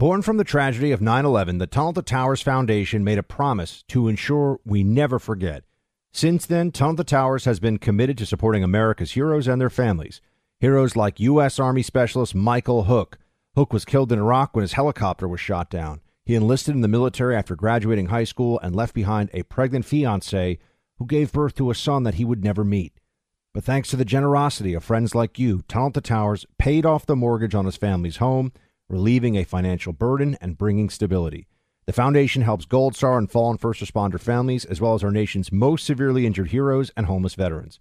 Born from the tragedy of 9 11, the Tunnel to Towers Foundation made a promise to ensure we never forget. Since then, Tunnel to Towers has been committed to supporting America's heroes and their families. Heroes like U.S. Army Specialist Michael Hook. Hook was killed in Iraq when his helicopter was shot down. He enlisted in the military after graduating high school and left behind a pregnant fiancee who gave birth to a son that he would never meet. But thanks to the generosity of friends like you, Tunnel to Towers paid off the mortgage on his family's home relieving a financial burden and bringing stability. The foundation helps Gold Star and fallen first responder families, as well as our nation's most severely injured heroes and homeless veterans.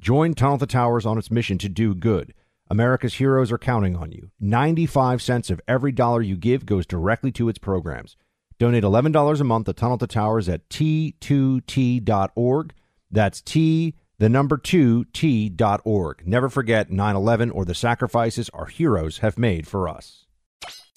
Join Tunnel to Towers on its mission to do good. America's heroes are counting on you. 95 cents of every dollar you give goes directly to its programs. Donate $11 a month to Tunnel to Towers at t2t.org. That's T, the number 2, t.org. Never forget 9 11 or the sacrifices our heroes have made for us.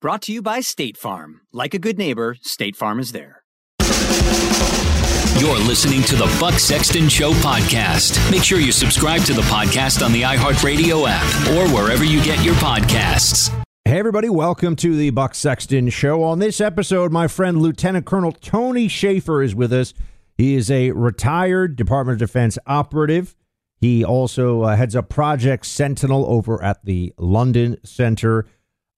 Brought to you by State Farm. Like a good neighbor, State Farm is there. You're listening to the Buck Sexton Show podcast. Make sure you subscribe to the podcast on the iHeartRadio app or wherever you get your podcasts. Hey, everybody, welcome to the Buck Sexton Show. On this episode, my friend Lieutenant Colonel Tony Shaffer is with us. He is a retired Department of Defense operative. He also uh, heads up Project Sentinel over at the London Center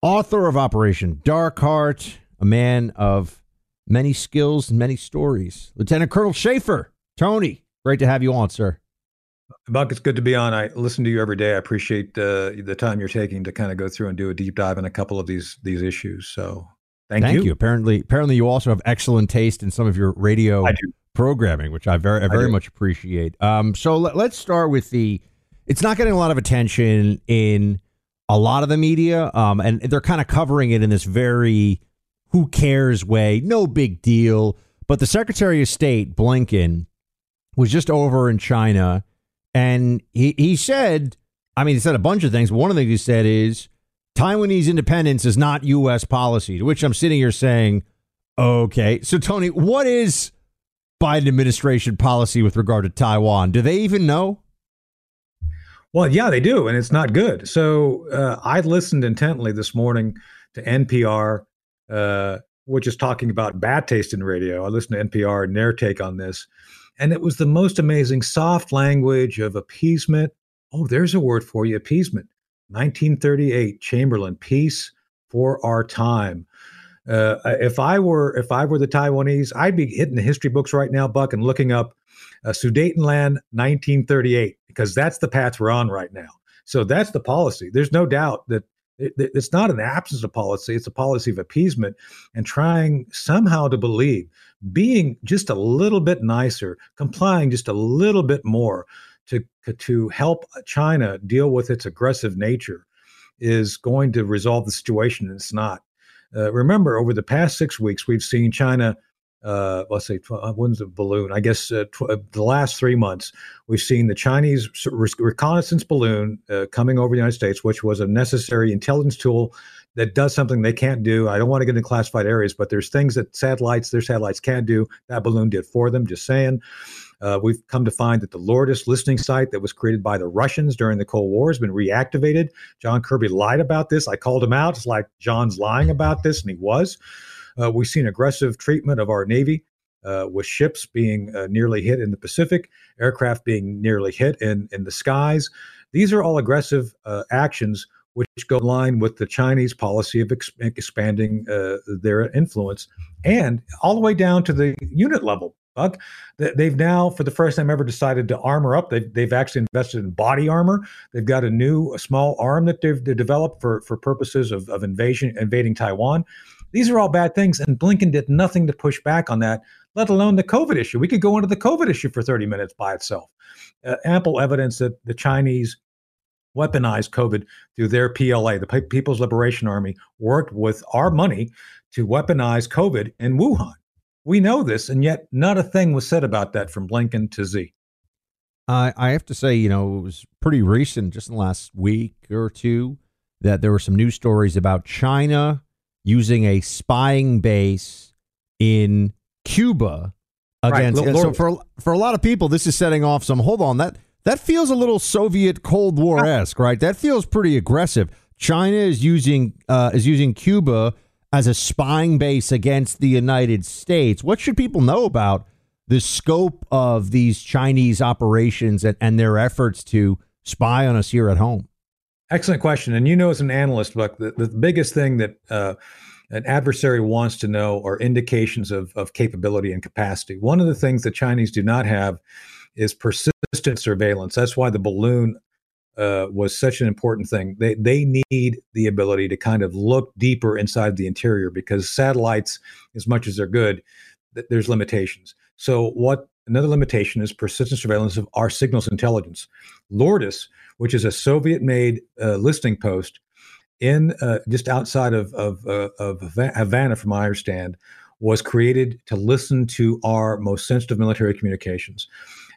author of Operation Dark Heart, a man of many skills and many stories. Lieutenant Colonel Shaffer, Tony, great to have you on, sir. Buck, it's good to be on. I listen to you every day. I appreciate uh, the time you're taking to kind of go through and do a deep dive in a couple of these these issues. So, thank, you. thank you. you. Apparently, apparently, you also have excellent taste in some of your radio programming, which I very, I very I much appreciate. Um, so let, let's start with the. It's not getting a lot of attention in a lot of the media, um, and they're kind of covering it in this very who cares way, no big deal. But the Secretary of State, Blinken, was just over in China, and he, he said, I mean, he said a bunch of things, but one of the things he said is Taiwanese independence is not U.S. policy, to which I'm sitting here saying, okay. So, Tony, what is Biden administration policy with regard to Taiwan? Do they even know? Well, yeah, they do, and it's not good. So uh, I listened intently this morning to NPR, uh, which is talking about bad taste in radio. I listened to NPR and their take on this, and it was the most amazing soft language of appeasement. Oh, there's a word for you: appeasement. 1938, Chamberlain, peace for our time. Uh, if I were if I were the Taiwanese, I'd be hitting the history books right now, Buck, and looking up uh, Sudetenland 1938 because that's the path we're on right now. So that's the policy. There's no doubt that it, it's not an absence of policy, it's a policy of appeasement and trying somehow to believe, being just a little bit nicer, complying just a little bit more to, to help China deal with its aggressive nature is going to resolve the situation, and it's not. Uh, remember, over the past six weeks, we've seen China uh, let's say, uh, when's the balloon? I guess uh, tw- uh, the last three months, we've seen the Chinese reconnaissance balloon uh, coming over the United States, which was a necessary intelligence tool that does something they can't do. I don't want to get into classified areas, but there's things that satellites, their satellites can do. That balloon did for them, just saying. Uh, we've come to find that the Lourdes listening site that was created by the Russians during the Cold War has been reactivated. John Kirby lied about this. I called him out. It's like John's lying about this, and he was. Uh, we've seen aggressive treatment of our Navy. Uh, with ships being uh, nearly hit in the Pacific, aircraft being nearly hit in, in the skies. These are all aggressive uh, actions which go in line with the Chinese policy of ex- expanding uh, their influence and all the way down to the unit level. Buck, they've now, for the first time ever, decided to armor up. They've, they've actually invested in body armor. They've got a new a small arm that they've, they've developed for, for purposes of, of invasion, invading Taiwan. These are all bad things, and Blinken did nothing to push back on that, let alone the COVID issue. We could go into the COVID issue for 30 minutes by itself. Uh, ample evidence that the Chinese weaponized COVID through their PLA, the People's Liberation Army, worked with our money to weaponize COVID in Wuhan. We know this, and yet not a thing was said about that from Blinken to Xi. Uh, I have to say, you know, it was pretty recent, just in the last week or two, that there were some news stories about China using a spying base in Cuba against. Right. so for for a lot of people, this is setting off some. Hold on, that that feels a little Soviet Cold War esque, right? That feels pretty aggressive. China is using uh, is using Cuba as a spying base against the United States. What should people know about the scope of these Chinese operations and, and their efforts to spy on us here at home? Excellent question. And you know, as an analyst, Buck, the, the biggest thing that uh, an adversary wants to know are indications of, of capability and capacity. One of the things the Chinese do not have is persistent surveillance. That's why the balloon uh, was such an important thing. They they need the ability to kind of look deeper inside the interior because satellites, as much as they're good, th- there's limitations. So what another limitation is persistent surveillance of our signals intelligence. Lourdes, which is a Soviet-made uh, listening post in uh, just outside of of, uh, of Havana, from my understand, was created to listen to our most sensitive military communications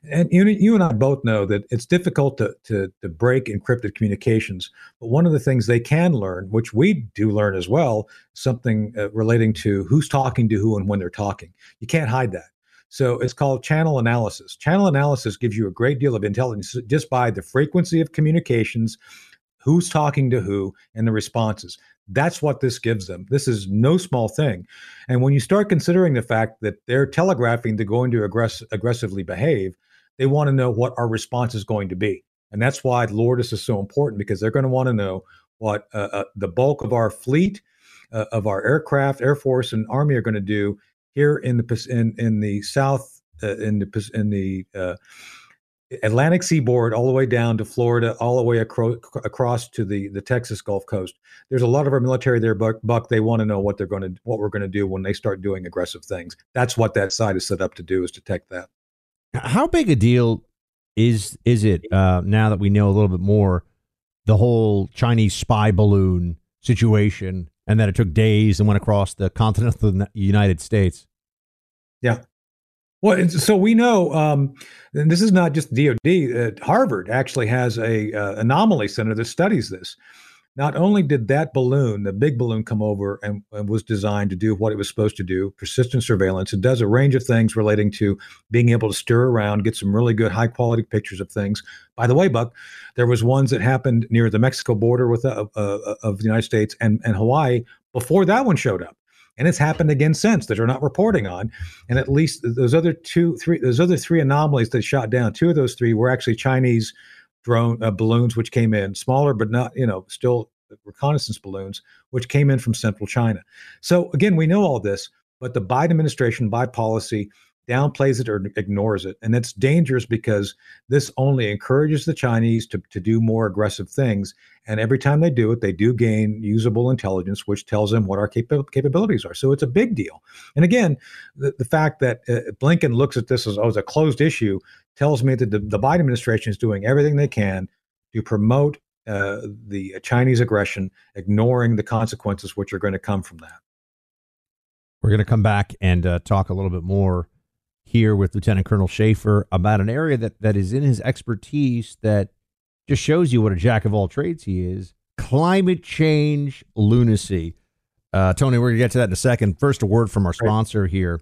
and you, you and I both know that it's difficult to, to, to break encrypted communications. But one of the things they can learn, which we do learn as well, something uh, relating to who's talking to who and when they're talking. You can't hide that. So it's called channel analysis. Channel analysis gives you a great deal of intelligence just by the frequency of communications, who's talking to who, and the responses. That's what this gives them. This is no small thing. And when you start considering the fact that they're telegraphing they're going to aggress- aggressively behave, they want to know what our response is going to be. And that's why Lourdes is so important because they're going to want to know what uh, uh, the bulk of our fleet, uh, of our aircraft, Air Force, and Army are going to do here in the in in the South, uh, in the in the uh, Atlantic seaboard, all the way down to Florida, all the way acro- across to the the Texas Gulf Coast. There's a lot of our military there, Buck. Buck they want to know what they're going to what we're going to do when they start doing aggressive things. That's what that site is set up to do is detect that. How big a deal is is it uh, now that we know a little bit more the whole Chinese spy balloon situation, and that it took days and went across the continent of the United States? Yeah. Well, so we know, um, and this is not just DoD. Uh, Harvard actually has a uh, anomaly center that studies this not only did that balloon, the big balloon, come over and, and, was designed to do what it was supposed to do persistent surveillance. It does a range of things relating to being able to stir around, get some really good high quality pictures of things. By the way, Buck, there was ones that happened near the Mexico border with uh, uh, of the United States and, and Hawaii before that one showed up. And it's happened again since that are not reporting on. And at least those other two, three, those other three anomalies that shot down, two of those three were actually Chinese drone uh, balloons, which came in smaller, but not, you know, still reconnaissance balloons, which came in from central China. So again, we know all this, but the Biden administration, by policy, downplays it or ignores it. And it's dangerous because this only encourages the Chinese to, to do more aggressive things. And every time they do it, they do gain usable intelligence, which tells them what our cap- capabilities are. So it's a big deal. And again, the, the fact that uh, Blinken looks at this as, oh, a closed issue tells me that the, the Biden administration is doing everything they can to promote uh, the Chinese aggression, ignoring the consequences which are going to come from that. We're going to come back and uh, talk a little bit more here with Lieutenant Colonel Shaffer about an area that, that is in his expertise that just shows you what a jack of all trades he is climate change lunacy. Uh, Tony, we're going to get to that in a second. First, a word from our sponsor here.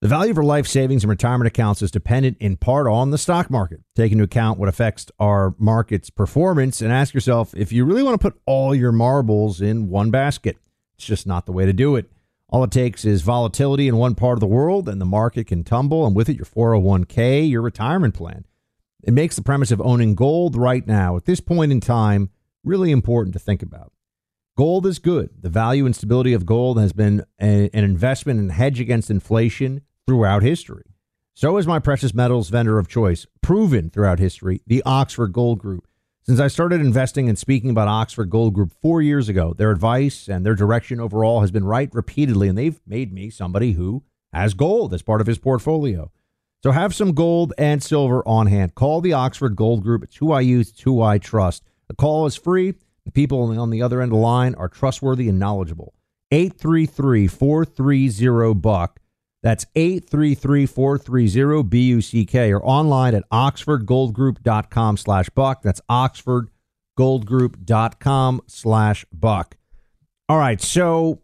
The value of our life savings and retirement accounts is dependent in part on the stock market. Take into account what affects our market's performance and ask yourself if you really want to put all your marbles in one basket. It's just not the way to do it. All it takes is volatility in one part of the world, and the market can tumble, and with it, your 401k, your retirement plan. It makes the premise of owning gold right now, at this point in time, really important to think about. Gold is good. The value and stability of gold has been a, an investment and hedge against inflation throughout history. So is my precious metals vendor of choice, proven throughout history, the Oxford Gold Group. Since I started investing and speaking about Oxford Gold Group four years ago, their advice and their direction overall has been right repeatedly, and they've made me somebody who has gold as part of his portfolio. So have some gold and silver on hand. Call the Oxford Gold Group. It's who I use, it's who I trust. The call is free. The people on the other end of the line are trustworthy and knowledgeable. 833 430 Buck. That's 833-430-BUCK or online at oxfordgoldgroup.com slash buck. That's oxfordgoldgroup.com slash buck. All right, so,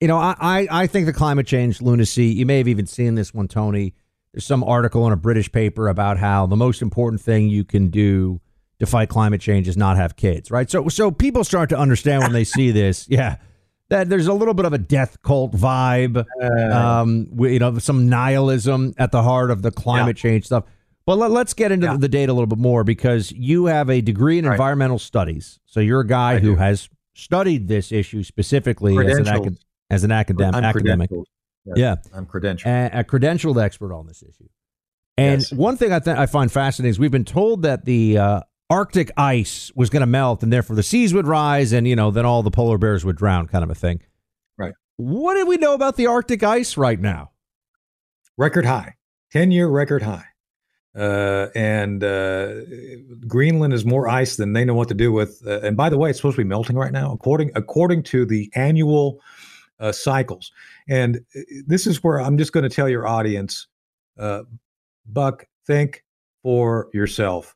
you know, I, I, I think the climate change lunacy, you may have even seen this one, Tony. There's some article in a British paper about how the most important thing you can do to fight climate change is not have kids, right? So, so people start to understand when they see this, yeah, that there's a little bit of a death cult vibe, um, you know, some nihilism at the heart of the climate yeah. change stuff. But let, us get into yeah. the data a little bit more because you have a degree in right. environmental studies. So you're a guy I who do. has studied this issue specifically as an, acad- as an academic. Yes. Yeah, I'm credentialed. A, a, credentialed expert on this issue. And yes. one thing I, th- I find fascinating is we've been told that the uh, Arctic ice was going to melt and therefore the seas would rise and, you know, then all the polar bears would drown, kind of a thing. Right. What do we know about the Arctic ice right now? Record high, 10 year record high. Uh, and uh, Greenland is more ice than they know what to do with. Uh, and by the way, it's supposed to be melting right now, according according to the annual uh, cycles. And uh, this is where I'm just going to tell your audience, uh, Buck, think for yourself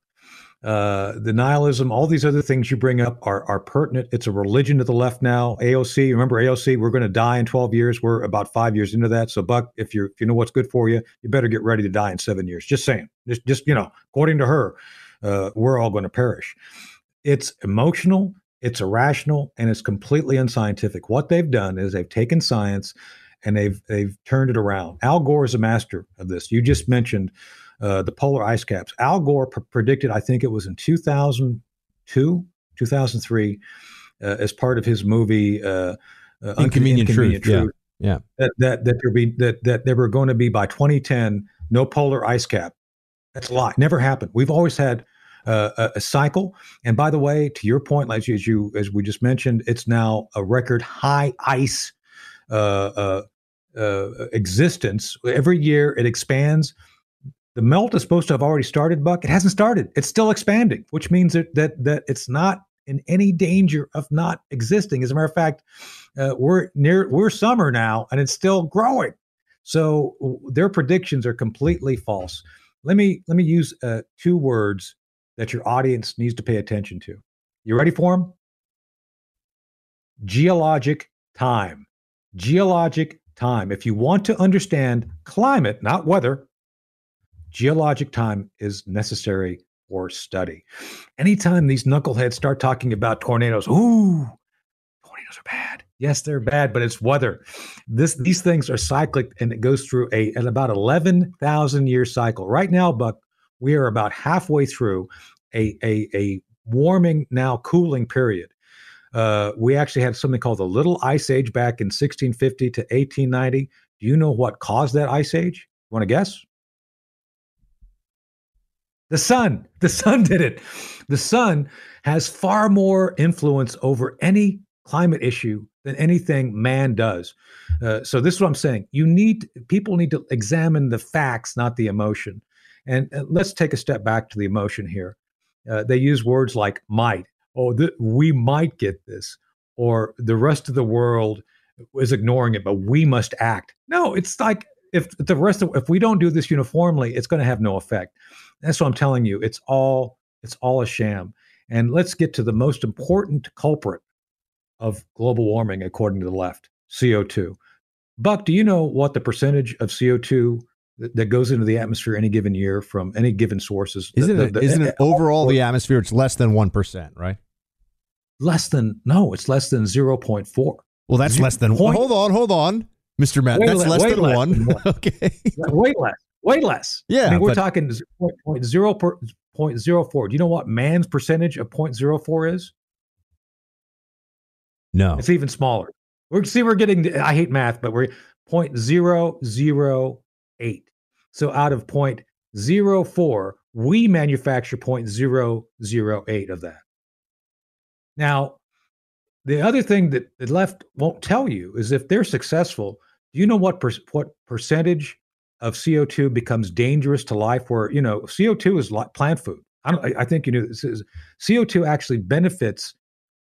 uh, the nihilism, all these other things you bring up are, are pertinent. It's a religion to the left now. AOC, remember AOC, we're going to die in 12 years. We're about five years into that. So, Buck, if you if you know what's good for you, you better get ready to die in seven years. Just saying. Just, just you know, according to her, uh, we're all going to perish. It's emotional, it's irrational, and it's completely unscientific. What they've done is they've taken science and they've they've turned it around. Al Gore is a master of this. You just mentioned uh, the polar ice caps. Al Gore pr- predicted, I think it was in 2002, 2003, uh, as part of his movie uh, uh Inconvenient, Inconvenient, Truth. Truth yeah, yeah. That, that that there be that that there were going to be by 2010 no polar ice cap. That's a lie. Never happened. We've always had uh, a, a, cycle. And by the way, to your point, like as you as we just mentioned, it's now a record high ice uh, uh, uh, existence. Every year it expands. The melt is supposed to have already started, Buck. It hasn't started. It's still expanding, which means that that, that it's not in any danger of not existing. As a matter of fact, uh, we're near we're summer now, and it's still growing. So their predictions are completely false. Let me let me use uh, two words that your audience needs to pay attention to. You ready for them? Geologic time. Geologic time. If you want to understand climate, not weather, geologic time is necessary for study. Anytime these knuckleheads start talking about tornadoes, ooh, tornadoes are bad. Yes, they're bad, but it's weather. This these things are cyclic and it goes through a an about 11,000 year cycle. Right now, Buck, we are about halfway through a a, a warming now cooling period. Uh, we actually had something called the Little Ice Age back in 1650 to 1890. Do you know what caused that ice age? Want to guess? The sun. The sun did it. The sun has far more influence over any climate issue than anything man does. Uh, so this is what I'm saying. You need people need to examine the facts, not the emotion. And uh, let's take a step back to the emotion here. Uh, they use words like might. Oh, th- we might get this, or the rest of the world is ignoring it, but we must act. No, it's like if the rest of if we don't do this uniformly, it's going to have no effect. That's what I'm telling you. It's all it's all a sham. And let's get to the most important culprit of global warming, according to the left CO2. Buck, do you know what the percentage of CO2 that, that goes into the atmosphere any given year from any given sources? Isn't the, it, the, isn't eh, the, it overall the atmosphere? It's less than 1%, right? Less than, no, it's less than 0.4. Well, that's Zero less than point- Hold on, hold on, Mr. Matt. Way That's le- less than less one. than one. okay. way less, way less. Yeah, I mean, we're but- talking z- point, point zero per, point zero four. Do you know what man's percentage of point zero four is? No. It's even smaller. We're see, we're getting. I hate math, but we're point zero zero eight. So out of point zero four, we manufacture point zero zero eight of that. Now, the other thing that the left won't tell you is if they're successful, do you know what per, what percentage of CO2 becomes dangerous to life? Where you know CO2 is li- plant food. I don't. I I think you knew this is CO2 actually benefits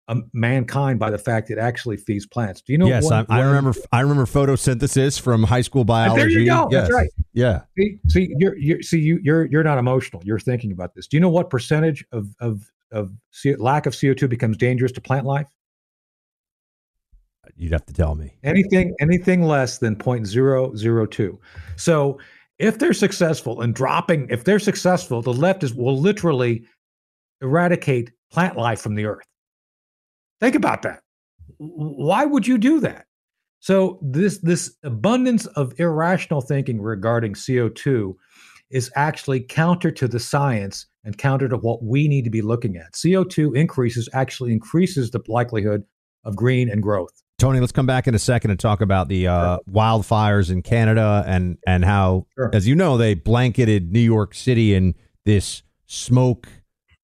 um, mankind by the fact it actually feeds plants. Do you know? yes, one- I, I remember. I remember photosynthesis from high school biology. There you go. Yes. That's right. Yeah. See, see, you're, you're see, you, you're you're not emotional. You're thinking about this. Do you know what percentage of of of CO, lack of CO2 becomes dangerous to plant life? You'd have to tell me. Anything anything less than 0.002. So if they're successful in dropping, if they're successful, the left is will literally eradicate plant life from the earth. Think about that. Why would you do that? So this this abundance of irrational thinking regarding CO2 is actually counter to the science and counter to what we need to be looking at. CO2 increases actually increases the likelihood of green and growth. Tony, let's come back in a second and talk about the uh, wildfires in Canada and and how, Sure. as you know, they blanketed New York City in this smoke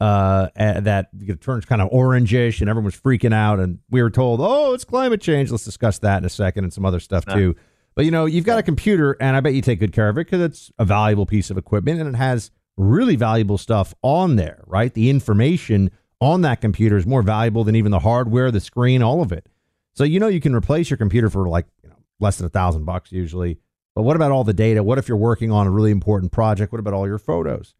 uh, uh, that turns kind of orangish, and everyone was freaking out. And we were told, "Oh, it's climate change." Let's discuss that in a second and some other stuff too. But you know, you've got a computer, and I bet you take good care of it because it's a valuable piece of equipment, and it has really valuable stuff on there. Right, the information on that computer is more valuable than even the hardware, the screen, all of it. So you know you can replace your computer for like you know less than a thousand bucks usually. But what about all the data? What if you're working on a really important project? What about all your photos?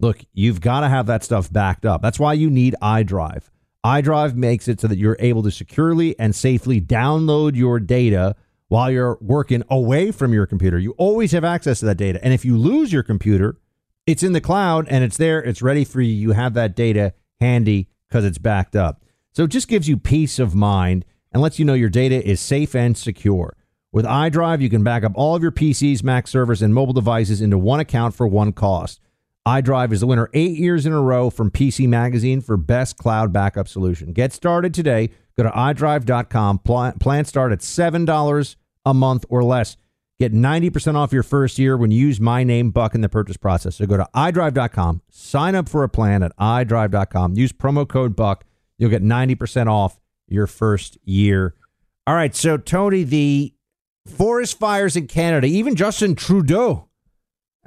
Look, you've got to have that stuff backed up. That's why you need iDrive. iDrive makes it so that you're able to securely and safely download your data while you're working away from your computer. You always have access to that data. And if you lose your computer, it's in the cloud and it's there, it's ready for you. You have that data handy because it's backed up. So it just gives you peace of mind and lets you know your data is safe and secure. With iDrive, you can back up all of your PCs, Mac servers, and mobile devices into one account for one cost. iDrive is the winner eight years in a row from PC Magazine for best cloud backup solution. Get started today. Go to iDrive.com. Plan, start at $7 a month or less. Get 90% off your first year when you use my name, Buck, in the purchase process. So go to iDrive.com, sign up for a plan at iDrive.com, use promo code Buck. You'll get 90% off your first year. All right. So, Tony, the forest fires in Canada, even Justin Trudeau,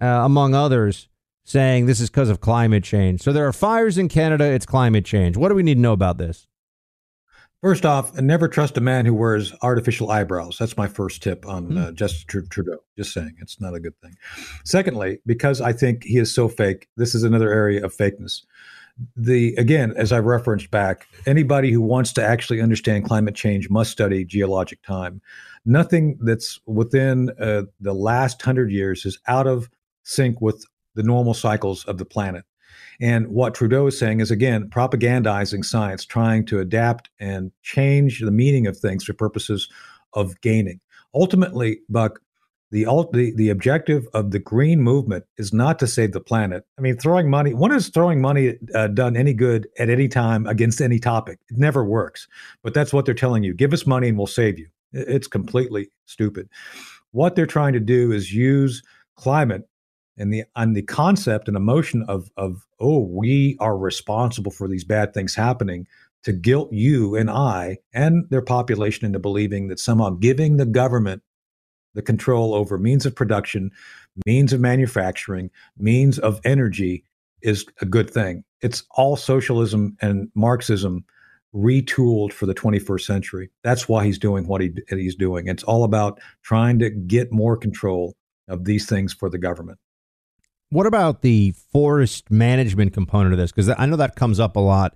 uh, among others, saying this is because of climate change. So, there are fires in Canada. It's climate change. What do we need to know about this? First off, never trust a man who wears artificial eyebrows. That's my first tip on uh, Justin Trudeau. Just saying, it's not a good thing. Secondly, because I think he is so fake, this is another area of fakeness. The again, as I referenced back, anybody who wants to actually understand climate change must study geologic time. Nothing that's within uh, the last hundred years is out of sync with the normal cycles of the planet. And what Trudeau is saying is again propagandizing science, trying to adapt and change the meaning of things for purposes of gaining. Ultimately, Buck, the, the the objective of the green movement is not to save the planet. I mean, throwing money. When has throwing money uh, done any good at any time against any topic? It never works. But that's what they're telling you: give us money and we'll save you. It's completely stupid. What they're trying to do is use climate and the and the concept and emotion of of oh we are responsible for these bad things happening to guilt you and I and their population into believing that somehow giving the government the control over means of production, means of manufacturing, means of energy is a good thing. It's all socialism and Marxism retooled for the 21st century. That's why he's doing what he, he's doing. It's all about trying to get more control of these things for the government. what about the forest management component of this? Because I know that comes up a lot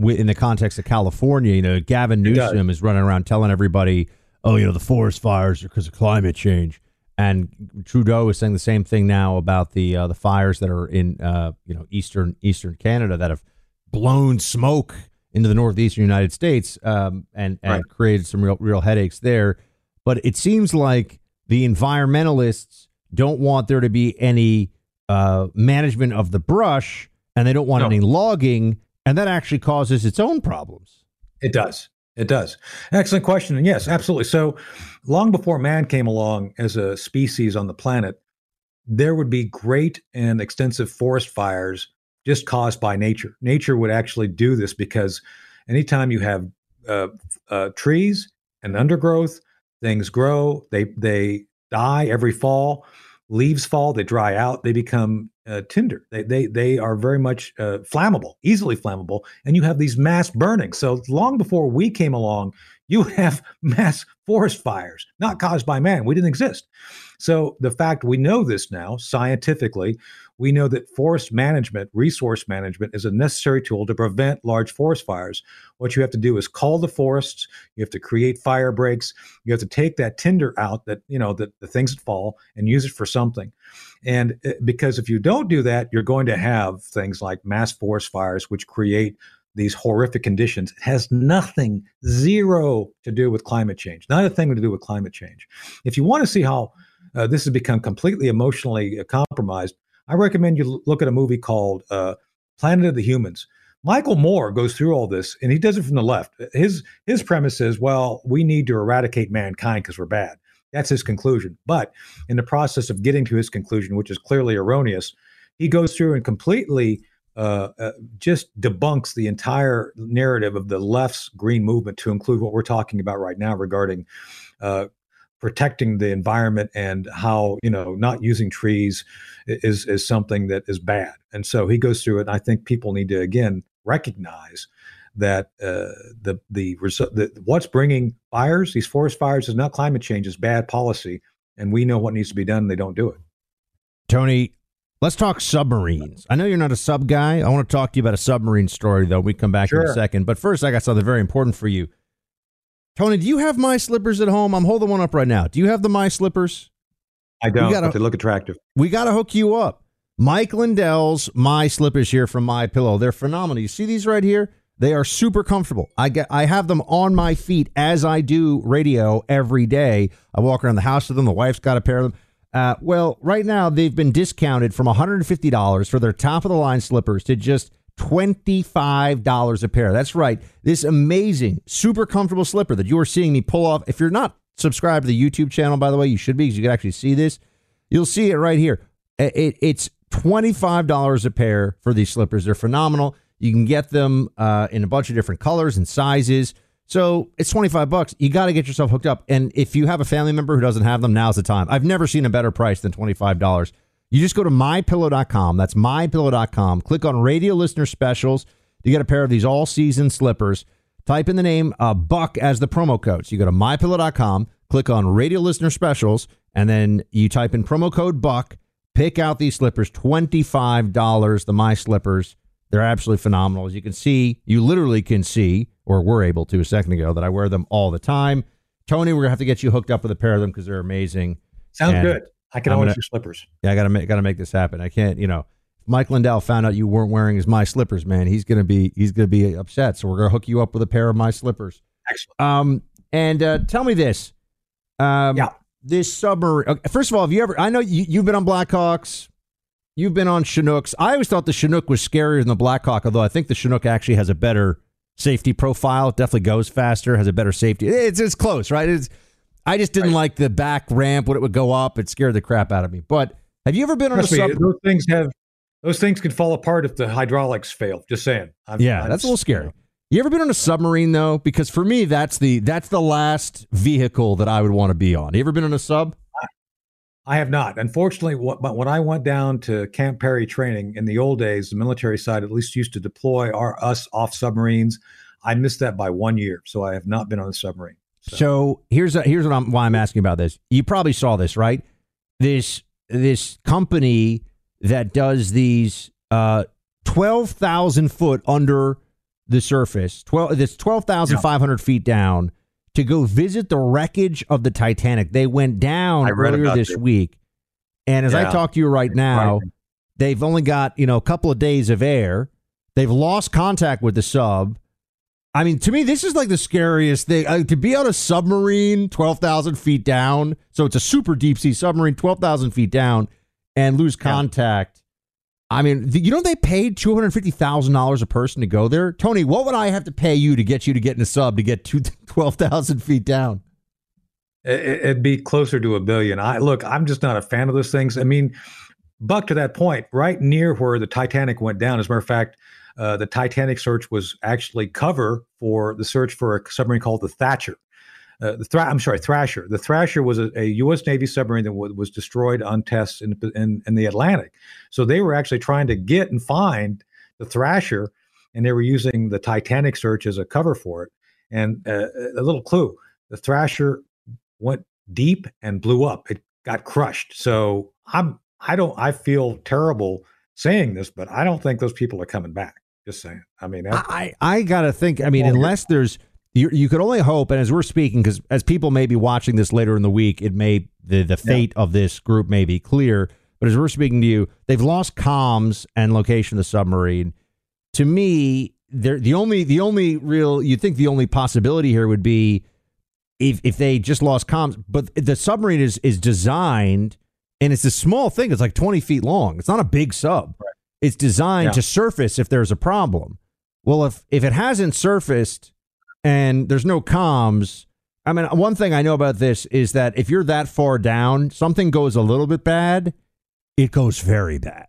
in the context of California. You know, Gavin Newsom is running around telling everybody, "Oh, you know, the forest fires are because of climate change." And Trudeau is saying the same thing now about the uh, the fires that are in uh, you know eastern eastern Canada that have blown smoke into the northeastern United States um, and and right. created some real real headaches there. But it seems like the environmentalists don't want there to be any uh, management of the brush, and they don't want no. any logging, and that actually causes its own problems. It does. It does. Excellent question. And yes, absolutely. So, long before man came along as a species on the planet, there would be great and extensive forest fires just caused by nature. Nature would actually do this because anytime you have uh, uh, trees and undergrowth, things grow, they they die every fall, leaves fall, they dry out, they become uh, tinder. They, they, they are very much uh, flammable, easily flammable, and you have these mass burnings. So long before we came along, you have mass forest fires, not caused by man. We didn't exist. So the fact we know this now scientifically, we know that forest management, resource management, is a necessary tool to prevent large forest fires. What you have to do is call the forests. You have to create fire breaks. You have to take that tinder out, that you know, the, the things that fall, and use it for something. And uh, because if you don't do that, you're going to have things like mass forest fires, which create these horrific conditions. It has nothing, zero to do with climate change, not a thing to do with climate change. If you want to see how uh, this has become completely emotionally uh, compromised, I recommend you look at a movie called uh, Planet of the Humans. Michael Moore goes through all this, and he does it from the left. His his premise is, well, we need to eradicate mankind because we're bad. That's his conclusion. But in the process of getting to his conclusion, which is clearly erroneous, he goes through and completely uh, uh, just debunks the entire narrative of the left's green movement to include what we're talking about right now regarding uh, protecting the environment and how you know not using trees is is something that is bad. And so he goes through it. And I think people need to again recognize that uh, the the, the what's bringing fires, these forest fires, is not climate change; it's bad policy, and we know what needs to be done. They don't do it. Tony, let's talk submarines. I know you're not a sub guy. I want to talk to you about a submarine story, though. We come back sure. in a second, but first, I got something very important for you. Tony, do you have my slippers at home? I'm holding one up right now. Do you have the my slippers? I don't, gotta, but they look attractive. We got to hook you up. Mike Lindell's My Slippers here from My Pillow. They're phenomenal. You see these right here? They are super comfortable. I get I have them on my feet as I do radio every day. I walk around the house with them. The wife's got a pair of them. Uh, well, right now they've been discounted from $150 for their top of the line slippers to just $25 a pair. That's right. This amazing, super comfortable slipper that you are seeing me pull off. If you're not subscribed to the YouTube channel, by the way, you should be because you can actually see this. You'll see it right here. It, it's $25 a pair for these slippers. They're phenomenal. You can get them uh, in a bunch of different colors and sizes. So it's 25 bucks. You got to get yourself hooked up. And if you have a family member who doesn't have them, now's the time. I've never seen a better price than $25. You just go to mypillow.com. That's mypillow.com. Click on radio listener specials to get a pair of these all season slippers. Type in the name uh, Buck as the promo code. So you go to mypillow.com, click on radio listener specials, and then you type in promo code Buck. Pick out these slippers, $25, the My Slippers. They're absolutely phenomenal. As you can see, you literally can see, or were able to a second ago, that I wear them all the time. Tony, we're going to have to get you hooked up with a pair of them because they're amazing. Sounds and good. I can always your slippers. Yeah, I gotta make gotta make this happen. I can't, you know. Mike Lindell found out you weren't wearing his my slippers, man. He's gonna be he's gonna be upset. So we're gonna hook you up with a pair of my slippers. Excellent. Um, and uh, tell me this. Um, yeah. This submarine. Okay, first of all, have you ever? I know you, you've been on Blackhawks. You've been on Chinooks. I always thought the Chinook was scarier than the Blackhawk, although I think the Chinook actually has a better safety profile. It definitely goes faster, has a better safety. It's it's close, right? It's I just didn't right. like the back ramp when it would go up. It scared the crap out of me. But have you ever been Trust on a sub? Those things have those things can fall apart if the hydraulics fail. Just saying. I'm, yeah, I'm that's a little scary. You ever been on a submarine though? Because for me, that's the that's the last vehicle that I would want to be on. You ever been on a sub? I have not. Unfortunately, what, when I went down to Camp Peary training in the old days, the military side at least used to deploy our us off submarines. I missed that by one year, so I have not been on a submarine. So, so here's a, here's what I'm, why I'm asking about this. You probably saw this, right? This this company that does these uh, 12,000 foot under the surface, 12, that's 12,500 feet down to go visit the wreckage of the Titanic. They went down earlier this week. And as I talk to you right now, they've only got, you know, a couple of days of air. They've lost contact with the sub. I mean, to me, this is like the scariest thing. Uh, to be on a submarine 12,000 feet down, so it's a super deep sea submarine, 12,000 feet down, and lose contact. I mean, th- you know, they paid $250,000 a person to go there. Tony, what would I have to pay you to get you to get in a sub to get to 12,000 feet down? It- It'd be closer to a billion. I look, I'm just not a fan of those things. I mean, Buck, to that point, right near where the Titanic went down. As a matter of fact, uh, the Titanic search was actually cover for the search for a submarine called the Thatcher. Uh, the Thra- I'm sorry, Thrasher. The Thrasher was a, a U.S. Navy submarine that w- was destroyed on tests in, in in the Atlantic. So they were actually trying to get and find the Thrasher, and they were using the Titanic search as a cover for it. And uh, a little clue: the Thrasher went deep and blew up. It got crushed. So I'm I don't I feel terrible saying this, but I don't think those people are coming back. Just saying. I mean, I, I got to think. I mean, unless there's, you, you could only hope. And as we're speaking, because as people may be watching this later in the week, it may the the fate of this group may be clear. But as we're speaking to you, they've lost comms and location of the submarine. To me, they're the only the only real. you'd think the only possibility here would be if if they just lost comms. But the submarine is is designed, and it's a small thing. It's like twenty feet long. It's not a big sub. It's designed Yeah. to surface if there's a problem. Well, if if it hasn't surfaced and there's no comms, I mean, one thing I know about this is that if you're that far down, something goes a little bit bad, it goes very bad.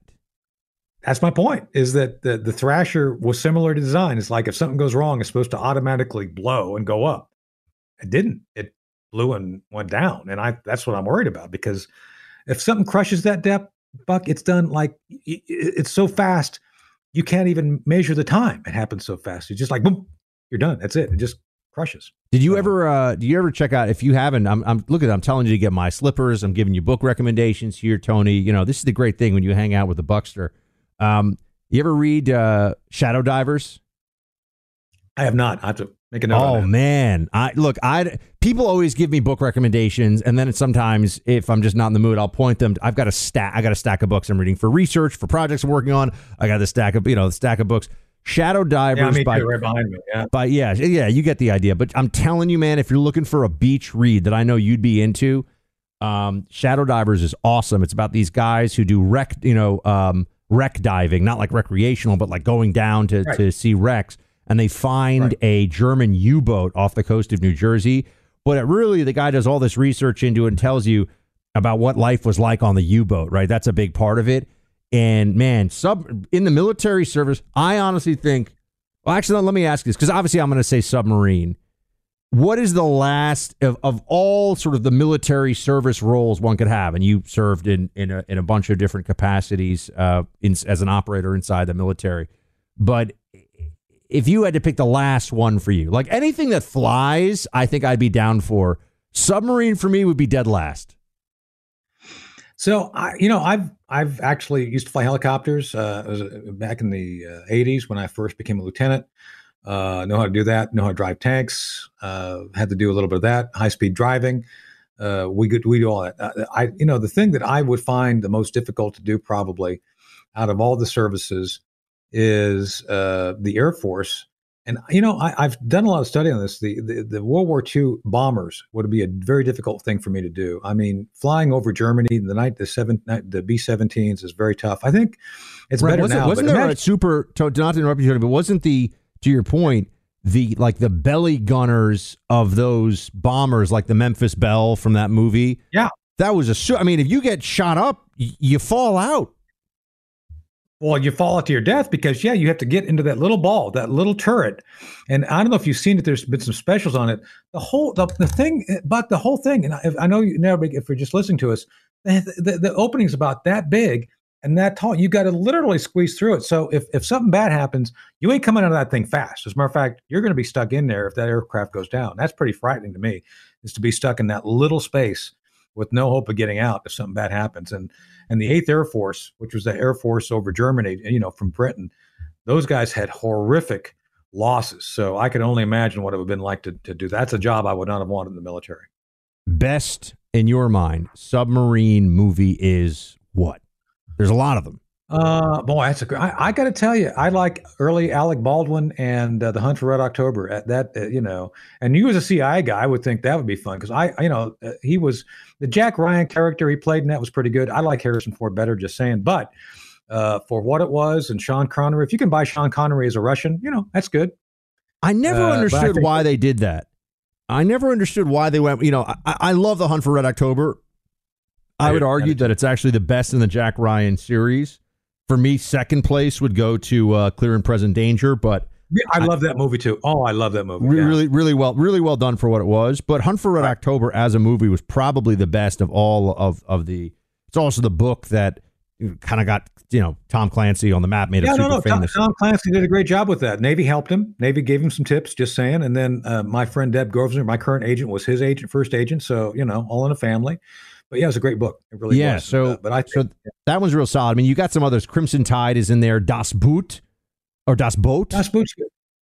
that's my point. Is that the the Thrasher was similar to design. It's like if something goes wrong, it's supposed to automatically blow and go up. It didn't. It blew and went down, and I that's what I'm worried about because if something crushes that depth, Buck, it's done like it's so fast you can't even measure the time. It happens so fast. It's just like boom, you're done. That's it. It just crushes. Did you So- ever? Uh, do you ever check out? If you haven't, I'm, I'm look at. I'm telling you to get my slippers. I'm giving you book recommendations here, Tony. You know this is the great thing when you hang out with the Buckster. Um, you ever read uh, Shadow Divers? I have not. I have to make a note. Oh man, I look. I people always give me book recommendations, and then sometimes if I'm just not in the mood, I'll point them. I've got a stack. I got a stack of books I'm reading for research for projects I'm working on. I got the stack of you know the stack of books. Shadow Divers Yeah, by right behind me. Yeah. But yeah, yeah, you get the idea. But I'm telling you, man, if you're looking for a beach read that I know you'd be into, um, Shadow Divers is awesome. It's about these guys who do wreck, you know, um, wreck diving, not like recreational, but like going down to, Right. to see wrecks. And they find Right. a German U boat off the coast of New Jersey. But it really, the guy does all this research into it and tells you about what life was like on the U boat, right? That's a big part of it. And man, sub in the military service, I honestly think. Well, actually, let me ask this because obviously I'm going to say submarine. What is the last of, of all sort of the military service roles one could have? And you served in in a, in a bunch of different capacities uh, in, as an operator inside the military. But if you had to pick the last one for you, like anything that flies, I think I'd be down for. Submarine for me would be dead last. So I, you know, I've I've actually used to fly helicopters uh, uh, back in the uh, '80s when I first became a lieutenant. Uh, know how to do that. Know how to drive tanks. Uh, had to do a little bit of that. High speed driving. Uh, we could we do all that. I you know the thing that I would find the most difficult to do probably out of all the services is uh, the Air Force. And you know, I, I've done a lot of study on this. The, the the World War II bombers would be a very difficult thing for me to do. I mean, flying over Germany in the night the seven the B 17s is very tough. I think it's Right, better wasn't, now. Wasn't there a super? To, not to interrupt you, but wasn't the to your point the like the belly gunners of those bombers, like the Memphis Belle from that movie? Yeah. that was a. su- I mean, if you get shot up, y- you fall out. Well, you fall out to your death because yeah, you have to get into that little ball, that little turret, and I don't know if you've seen it. There's been some specials on it. The whole the, the thing, but the whole thing, and I, I know you never. If you're just listening to us, the, the, the opening's about that big and that tall. You got to literally squeeze through it. So if if something bad happens, you ain't coming out of that thing fast. As a matter of fact, you're going to be stuck in there if that aircraft goes down. That's pretty frightening to me. Is to be stuck in that little space with no hope of getting out if something bad happens. And and the Eighth Air Force, which was the Air Force over Germany, you know, from Britain, those guys had horrific losses. So I can only imagine what it would have been like to, to do. That's a job I would not have wanted in the military. Best in your mind submarine movie is what? There's a lot of them. Uh, boy, that's a great. I, I got to tell you, I like early Alec Baldwin and uh, the Hunt for Red October. At that, uh, you know, and you as a CIA guy, I would think that would be fun because I, you know, uh, he was the Jack Ryan character he played in that was pretty good. I like Harrison Ford better, just saying. But uh, for what it was, and Sean Connery, if you can buy Sean Connery as a Russian, you know, that's good. I never Uh, I understood think- why they did that. I never understood why they went. You know, I, I love the Hunt for Red October. I I would argue that it's actually the best in the Jack Ryan series. For me, second place would go to uh, Clear and Present Danger, but I love that movie too. Oh, I love that movie. yeah. really, really well, really well done for what it was. But Hunt for Red October as a movie was probably the best of all of of the. It's also the book that kind of got you know Tom Clancy on the map, made Yeah, it super no, no. Tom. Tom Clancy did a great job with that. Navy helped him. Navy gave him some tips, just saying. And then uh, my friend Deb Grosvenor, my current agent, was his agent, first agent. So you know, all in a family. But yeah, it was a great book. It really yeah, was. so Uh, but I so that one's real solid. I mean, you got some others. Crimson Tide is in there. Das Boot or Das Boot. Das Boot's good.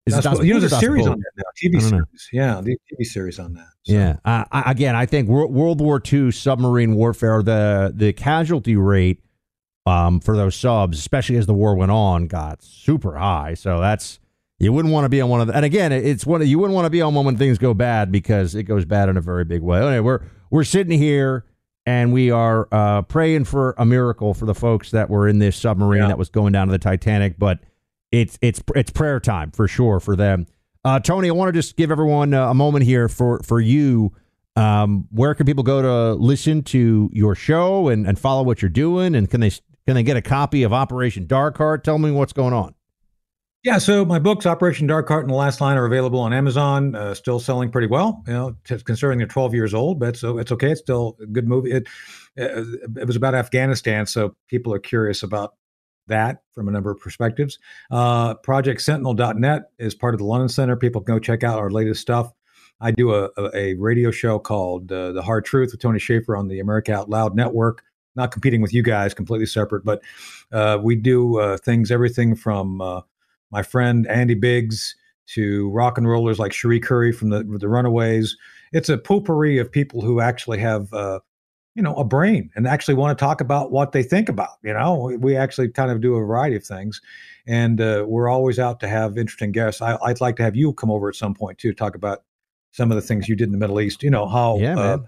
Is Das Das Boot- you know, there's a series Boot? on that now. TV don't know. series. Yeah, the TV series on that. So, Yeah. Uh, I, again, I think Wor- World War II submarine warfare, the the casualty rate um, for those subs, especially as the war went on, got super high. So that's you wouldn't want to be on one of the. And again, it's one of, you wouldn't want to be on one when things go bad because it goes bad in a very big way. Anyway, we're we're sitting here and we are uh, praying for a miracle for the folks that were in this submarine Yeah. that was going down to the Titanic, but it's it's it's prayer time for sure for them. Uh, Tony, I want to just give everyone uh, a moment here for for you. Um, where can people go to listen to your show and, and follow what you're doing? And can they can they get a copy of Operation Dark Heart? Tell me what's going on. Yeah, so my books, Operation Dark Heart and The Last Line, are available on Amazon. Uh, still selling pretty well, you know, t- considering they're 12 years old. But so it's okay. It's still a good movie. It uh, it was about Afghanistan, so people are curious about that from a number of perspectives. Uh, ProjectSentinel.net is part of the London Center. People can go check out our latest stuff. I do a, a, a radio show called uh, The Hard Truth with Tony Shaffer on the America Out Loud Network. Not competing with you guys, completely separate, but uh, we do uh, things, everything from uh, my friend Andy Biggs to rock and rollers like Cherie Currie from the the Runaways. It's a potpourri of people who actually have, uh, you know, a brain and actually want to talk about what they think about. You know, we, actually kind of do a variety of things, and uh, we're always out to have interesting guests. I, I'd like to have you come over at some point too, to talk about some of the things you did in the Middle East. You know how Yeah, uh,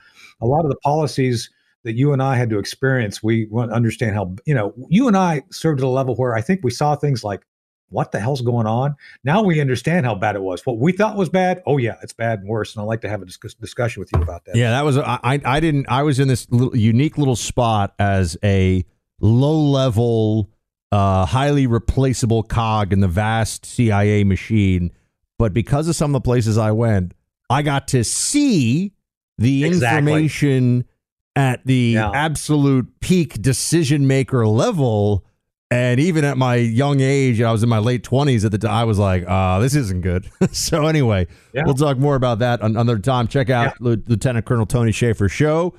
a lot of the policies that you and I had to experience, we want to understand how, you know, you and I served at a level where I think we saw things like, what the hell's going on? Now we understand how bad it was. What we thought was bad, oh yeah, it's bad and worse. And I'd like to have a discuss- discussion with you about that. Yeah, that was I. I didn't. I was in this little, unique little spot as a low level, uh, highly replaceable cog in the vast CIA machine. But because of some of the places I went, I got to see the Exactly. information at the Yeah. absolute peak decision maker level. And even at my young age, I was in my late twenties at the time. I was like, uh, "This isn't good." so anyway, Yeah. we'll talk more about that another time. Check out Lieu- Lieutenant Colonel Tony Shaffer's show.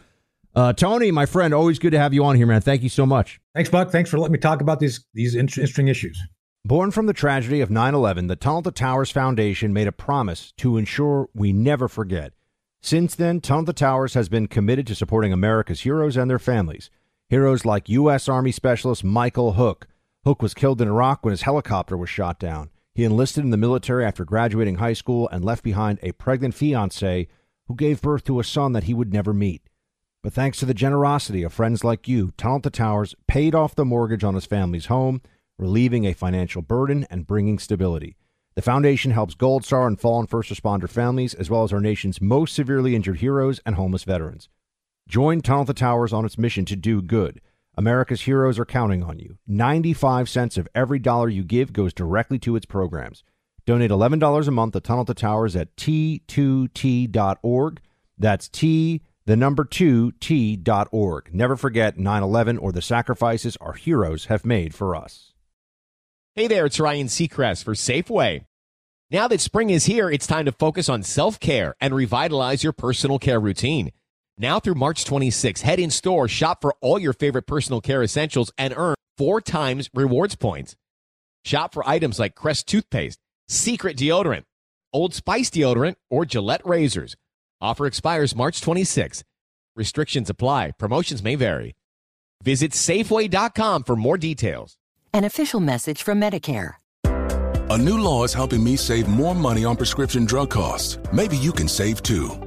Uh, Tony, my friend, always good to have you on here, man. Thank you so much. Thanks, Buck. Thanks for letting me talk about these these interesting issues. Born from the tragedy of 9 11, the Tunnel to Towers Foundation made a promise to ensure we never forget. Since then, Tunnel to Towers has been committed to supporting America's heroes and their families. Heroes like U.S. Army Specialist Michael Hook. Hook was killed in Iraq when his helicopter was shot down. He enlisted in the military after graduating high school and left behind a pregnant fiancee who gave birth to a son that he would never meet. But thanks to the generosity of friends like you, Tunnel to Towers paid off the mortgage on his family's home, relieving a financial burden and bringing stability. The foundation helps Gold Star and fallen first responder families, as well as our nation's most severely injured heroes and homeless veterans. Join Tunnel to Towers on its mission to do good. America's heroes are counting on you. 95 cents of every dollar you give goes directly to its programs. Donate $11 a month to Tunnel to Towers at t2t.org. That's T, the number 2, T.org. Never forget 9 11 or the sacrifices our heroes have made for us. Hey there, it's Ryan Seacrest for Safeway. Now that spring is here, it's time to focus on self care and revitalize your personal care routine. Now through March 26, head in store, shop for all your favorite personal care essentials, and earn four times rewards points. Shop for items like Crest toothpaste, Secret deodorant, Old Spice deodorant, or Gillette razors. Offer expires March 26. Restrictions apply. Promotions may vary. Visit Safeway.com for more details. An official message from Medicare. A new law is helping me save more money on prescription drug costs. Maybe you can save too.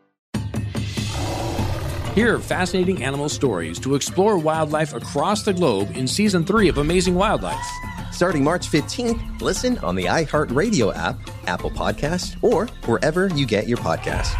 Hear fascinating animal stories to explore wildlife across the globe in season three of Amazing Wildlife. Starting March 15th, listen on the iHeartRadio app, Apple Podcasts, or wherever you get your podcasts.